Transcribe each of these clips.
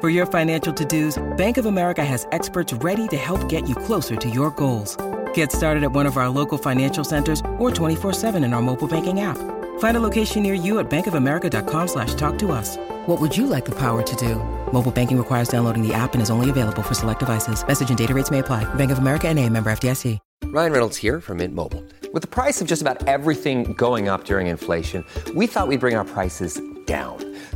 For your financial to-dos, Bank of America has experts ready to help get you closer to your goals. Get started at one of our local financial centers or 24-7 in our mobile banking app. Find a location near you at bankofamerica.com slash talk to us. What would you like the power to do? Mobile banking requires downloading the app and is only available for select devices. Message and data rates may apply. Bank of America and a member FDIC. Ryan Reynolds here from Mint Mobile. With the price of just about everything going up during inflation, we thought we'd bring our prices down.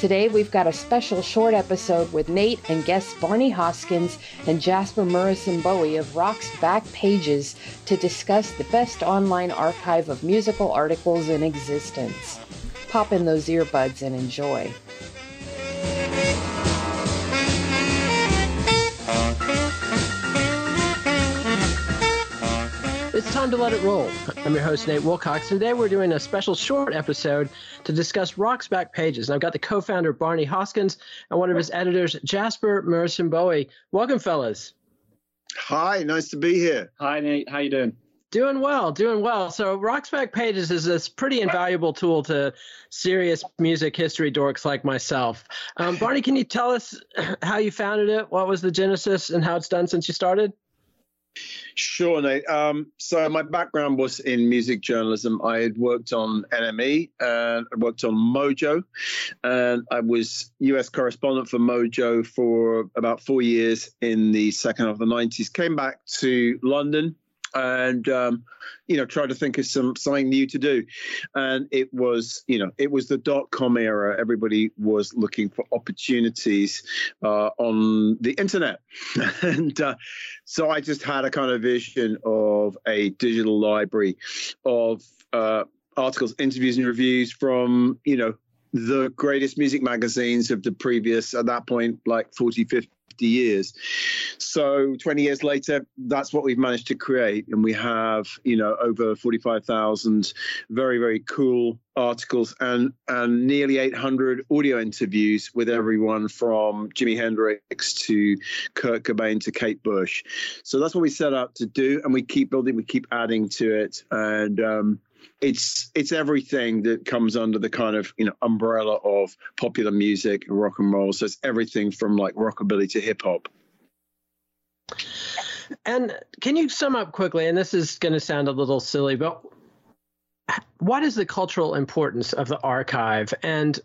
Today we've got a special short episode with Nate and guests Barney Hoskyns and Jasper Murison Bowie of Rock's Back Pages to discuss the best online archive of musical articles in existence. Pop in those earbuds and enjoy. Time to let it roll. I'm your host, Nate Wilcox. Today we're doing a special short episode to discuss Rock's Back Pages. And I've got the co founder, Barney Hoskyns, and one of his editors, Jasper Murison Bowie. Welcome, fellas. Hi, nice to be here. Hi, Nate. How you doing? Doing well, doing well. So, Rock's Back Pages is this pretty invaluable tool to serious music history dorks like myself. Um, Barney, can you tell us how you founded it? What was the genesis and how it's done since you started? Sure, Nate. Um, so my background was in music journalism. I had worked on NME and I worked on Mojo, and I was US correspondent for Mojo for about four years in the second half of the 90s. Came back to London and um, you know try to think of some something new to do. And it was you know it was the dot com era. Everybody was looking for opportunities uh, on the internet. And uh, so i just had a kind of vision of a digital library of uh, articles interviews and reviews from you know the greatest music magazines of the previous at that point like 40 50 years. So 20 years later, that's what we've managed to create. And we have, you know, over 45,000 very, very cool articles and, and nearly 800 audio interviews with everyone from Jimi Hendrix to Kurt Cobain to Kate Bush. So that's what we set out to do. And we keep building, we keep adding to it. And, um, it's it's everything that comes under the kind of you know umbrella of popular music and rock and roll. So it's everything from like rockabilly to hip hop. And can you sum up quickly? And this is going to sound a little silly, but what is the cultural importance of the archive and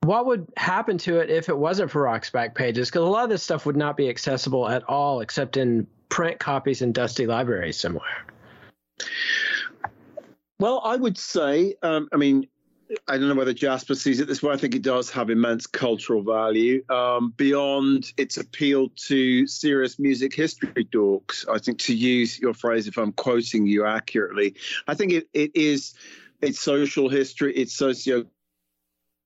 what would happen to it if it wasn't for Rock's back pages? Because a lot of this stuff would not be accessible at all, except in print copies in dusty libraries somewhere. Well, I would say, um, I mean, I don't know whether Jasper sees it this way. I think it does have immense cultural value um, beyond its appeal to serious music history dorks. I think to use your phrase, if I'm quoting you accurately, I think it, it is its social history, its socio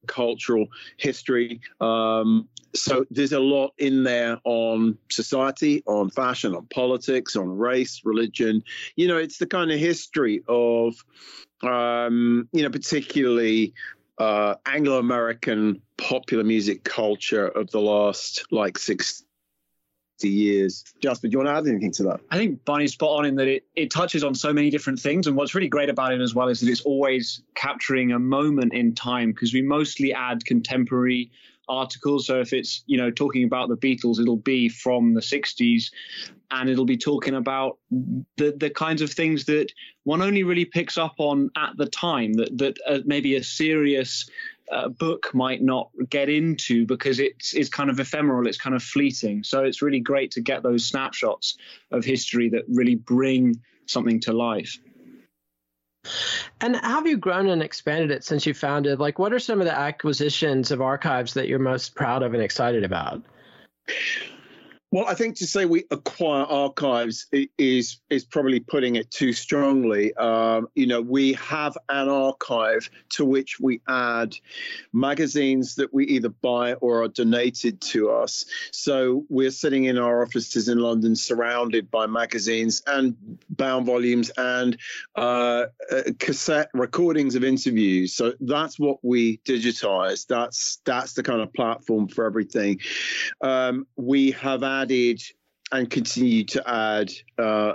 cultural history. Um, so there's a lot in there on society, on fashion, on politics, on race, religion. You know, it's the kind of history of, um, you know, particularly uh, Anglo American popular music culture of the last like six years. Jasper, do you want to add anything to that? I think Barney's spot on in that it, it touches on so many different things. And what's really great about it as well is that it's always capturing a moment in time because we mostly add contemporary articles. So if it's, you know, talking about the Beatles, it'll be from the 60s and it'll be talking about the, the kinds of things that one only really picks up on at the time that, that uh, maybe a serious uh, book might not get into because it's it's kind of ephemeral, it's kind of fleeting. So it's really great to get those snapshots of history that really bring something to life. And how have you grown and expanded it since you founded? Like, what are some of the acquisitions of archives that you're most proud of and excited about? Well, I think to say we acquire archives is is probably putting it too strongly. Um, you know, we have an archive to which we add magazines that we either buy or are donated to us. So we're sitting in our offices in London, surrounded by magazines and bound volumes and uh, uh cassette recordings of interviews. So that's what we digitize. That's that's the kind of platform for everything. Um, we have added and continue to add uh,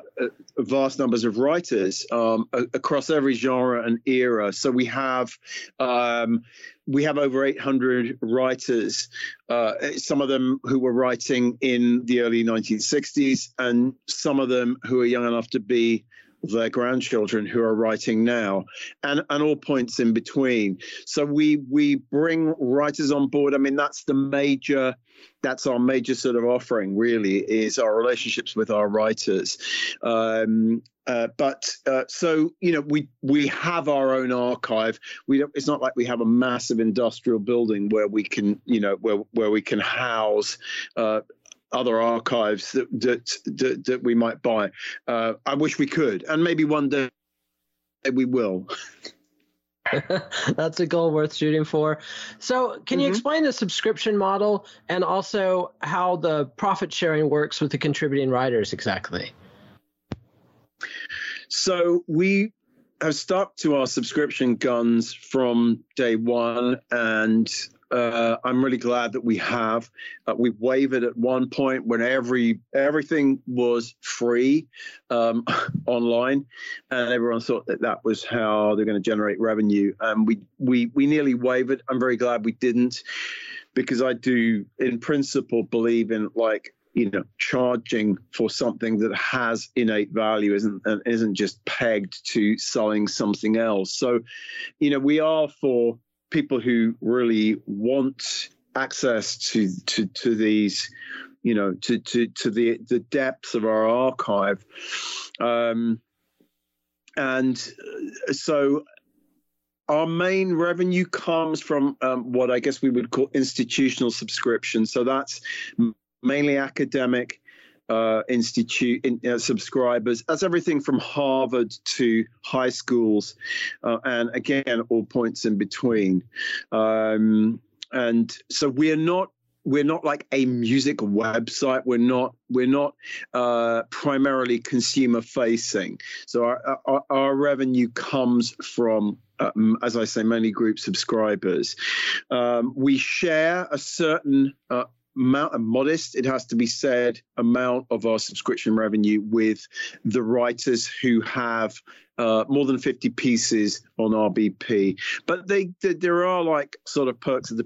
vast numbers of writers um, across every genre and era. So we have um, we have over 800 writers, uh, some of them who were writing in the early 1960s, and some of them who are young enough to be their grandchildren who are writing now and and all points in between. So we we bring writers on board. I mean that's the major that's our major sort of offering really is our relationships with our writers. Um, uh, but uh, so you know we we have our own archive. We don't it's not like we have a massive industrial building where we can you know where where we can house uh, other archives that that that, that we might buy. Uh, I wish we could, and maybe one day we will. That's a goal worth shooting for. So, can mm-hmm. you explain the subscription model and also how the profit sharing works with the contributing writers exactly? So, we have stuck to our subscription guns from day one, and uh, I'm really glad that we have. Uh, we wavered at one point when every everything was free um, online, and everyone thought that that was how they're going to generate revenue. And we we we nearly wavered. I'm very glad we didn't, because I do, in principle, believe in like you know charging for something that has innate value isn't isn't just pegged to selling something else so you know we are for people who really want access to to to these you know to to to the the depths of our archive um and uh, so our main revenue comes from um, what I guess we would call institutional subscription. So that's mainly academic uh, institute in, uh, subscribers. That's everything from Harvard to high schools, uh, and again, all points in between. Um, and so we're not we're not like a music website. We're not we're not uh, primarily consumer facing. So our, our, our revenue comes from um, as I say, many group subscribers. Um, we share a certain uh, amount, a modest, it has to be said, amount of our subscription revenue with the writers who have uh, more than 50 pieces on RBP. But they, they, there are like sort of perks of the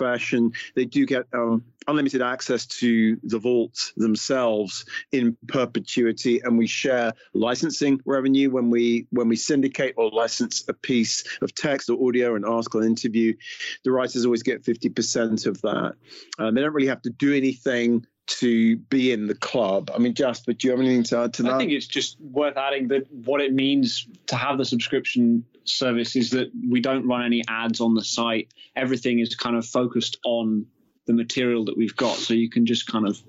fashion. They do get um, unlimited access to the vaults themselves in perpetuity, and we share licensing revenue when we when we syndicate or license a piece of text or audio, an article, an interview. The writers always get fifty percent of that. Um, they don't really have to do anything to be in the club. I mean, Jasper, do you have anything to add to that? I think it's just worth adding that what it means to have the subscription service is that we don't run any ads on the site. Everything is kind of focused on the material that we've got. So you can just kind of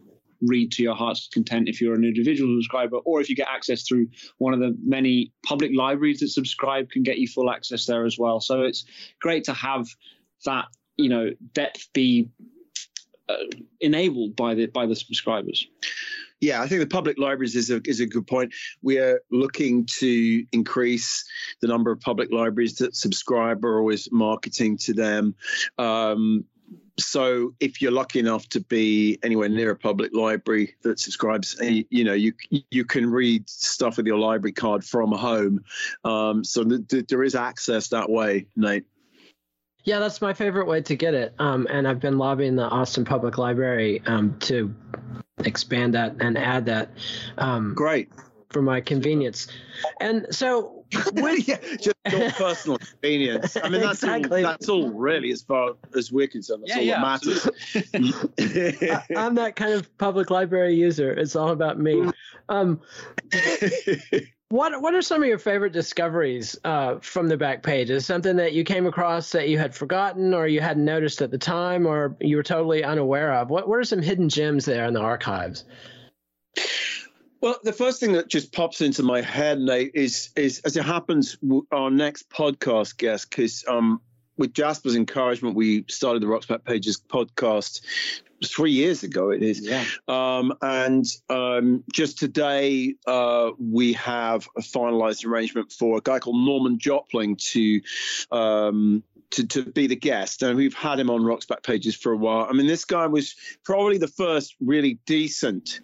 read to your heart's content if you're an individual subscriber, or if you get access through one of the many public libraries that subscribe can get you full access there as well. So it's great to have that, you know, depth be enabled by the by the subscribers. Yeah, I think the public libraries is a is a good point. We are looking to increase the number of public libraries that subscribe. We're always marketing to them. Um, so if you're lucky enough to be anywhere near a public library that subscribes, eh, you know, you you can read stuff with your library card from home. Um, so th- th- there is access that way, Nate. Yeah, that's my favorite way to get it. Um, and I've been lobbying the Austin Public Library um, to expand that and add that. Um, Great. For my convenience. And so, with, yeah, just your personal convenience. I mean, that's exactly. all. That's all, really, as far as we're concerned. That's yeah, all yeah, that matters. I, am that kind of public library user. It's all about me. What What are some of your favorite discoveries uh, from the back page? Is something that you came across that you had forgotten, or you hadn't noticed at the time, or you were totally unaware of? What What are some hidden gems there in the archives? Well, the first thing that just pops into my head, Nate, is is as it happens, our next podcast guest, because um, with Jasper's encouragement, we started the Rock's Back Pages podcast three years ago. It is, yeah. Um, and um, just today, uh, we have a finalised arrangement for a guy called Norman Jopling to. Um, to, to be the guest, and we've had him on Rock's Back Pages for a while. I mean, this guy was probably the first really decent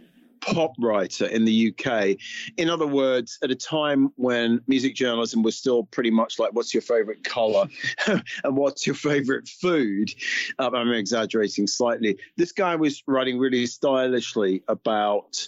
pop writer in the UK. In other words, at a time when music journalism was still pretty much like, what's your favorite color and what's your favorite food? Um, I'm exaggerating slightly. This guy was writing really stylishly about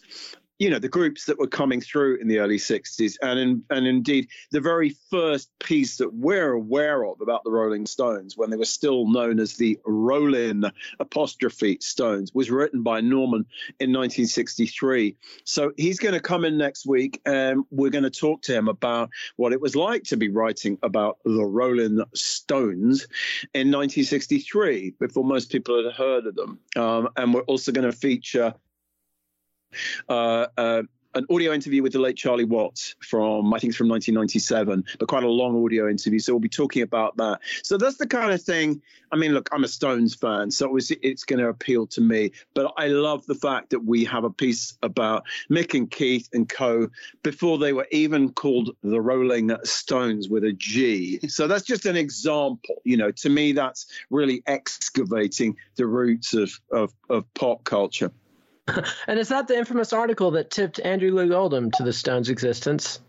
you know the groups that were coming through in the early 60s and in, and indeed the very first piece that we're aware of about the rolling stones when they were still known as the rolling apostrophe stones was written by norman in 1963 so he's going to come in next week and we're going to talk to him about what it was like to be writing about the rolling stones in 1963 before most people had heard of them. Um, and we're also going to feature Uh, uh, an audio interview with the late Charlie Watts from I think it's from 1997, but quite a long audio interview. So we'll be talking about that. So that's the kind of thing. I mean, look, I'm a Stones fan, so it's, it's going to appeal to me. But I love the fact that we have a piece about Mick and Keith and Co. before they were even called the Rolling Stones with a G. So that's just an example. You know, to me, that's really excavating the roots of of, of pop culture. and is that the infamous article that tipped Andrew Loog Oldham to the Stones' existence?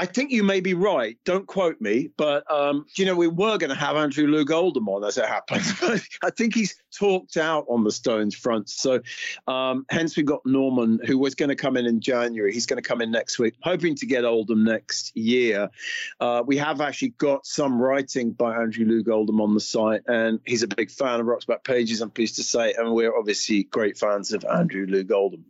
I think you may be right. Don't quote me, but um, you know we were going to have Andrew Loog Oldham on as it happens, I think he's talked out on the Stones front. So um, hence we got Norman, who was going to come in in January. He's going to come in next week, hoping to get Oldham next year. Uh, we have actually got some writing by Andrew Loog Oldham on the site, and he's a big fan of Rock's Back Pages. I'm pleased to say, and we're obviously great fans of Andrew Loog Oldham.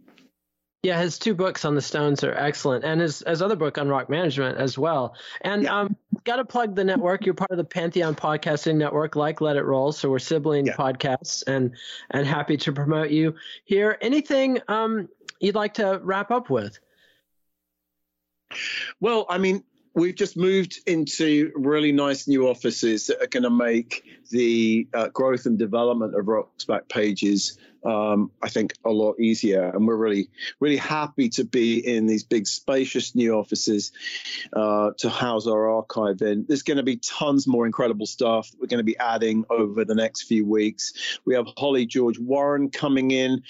Yeah, his two books on the Stones are excellent, and his his other book on rock management as well. And yeah. um, got to plug the network. You're part of the Pantheon Podcasting Network, like Let It Roll. So we're sibling yeah. podcasts, and and happy to promote you here. Anything um you'd like to wrap up with? Well, I mean, we've just moved into really nice new offices that are going to make the uh, growth and development of Rock's Back Pages um, I think a lot easier. And we're really, really happy to be in these big, spacious new offices uh, to house our archive in. There's going to be tons more incredible stuff that we're going to be adding over the next few weeks. We have Holly George Warren coming in.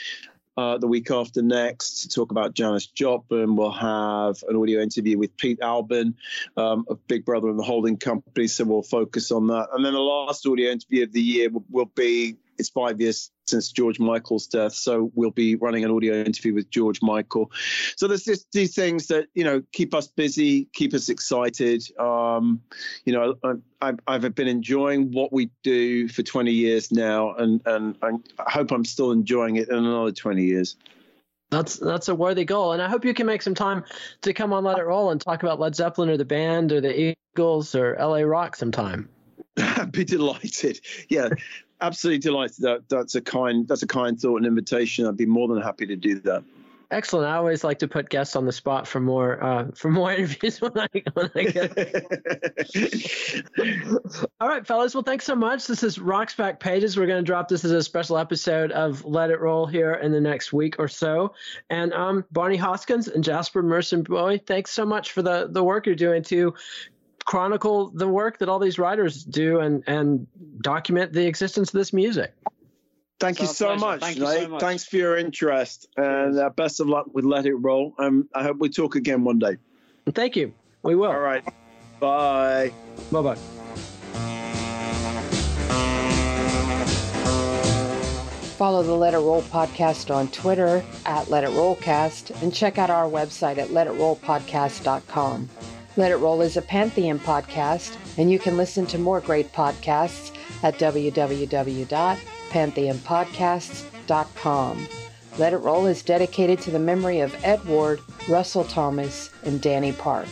Uh, the week after next to talk about Janis Joplin. We'll have an audio interview with Pete Albin um, of Big Brother and the Holding Company. So we'll focus on that. And then the last audio interview of the year will, will be it's five years since George Michael's death, so we'll be running an audio interview with George Michael. So there's just these things that you know keep us busy, keep us excited. Um, you know, I, I've been enjoying what we do for 20 years now, and and I hope I'm still enjoying it in another 20 years. That's that's a worthy goal, and I hope you can make some time to come on Let It Roll and talk about Led Zeppelin or the band or the Eagles or LA Rock sometime. I'd be delighted. Yeah, absolutely delighted. That that's a kind that's a kind thought and invitation. I'd be more than happy to do that. Excellent. I always like to put guests on the spot for more uh, for more interviews when I when I get. All right, fellas. Well, thanks so much. This is Rock's Back Pages. We're going to drop this as a special episode of Let It Roll here in the next week or so. And um, Barney Hoskyns and Jasper Murison Bowie, thanks so much for the the work you're doing to chronicle the work that all these writers do and and document the existence of this music. Thank you so much, Thank you so much. Thanks for your interest, and uh, best of luck with Let It Roll. Um, I hope we talk again one day. Thank you. We will. All right. Bye. Bye bye. Follow the Let It Roll podcast on Twitter at Let It Rollcast and check out our website at letitrollpodcast.com. Let It Roll is a Pantheon podcast, and you can listen to more great podcasts at www.pantheonpodcasts.com. Let It Roll is dedicated to the memory of Ed Ward, Russell Thomas, and Danny Park.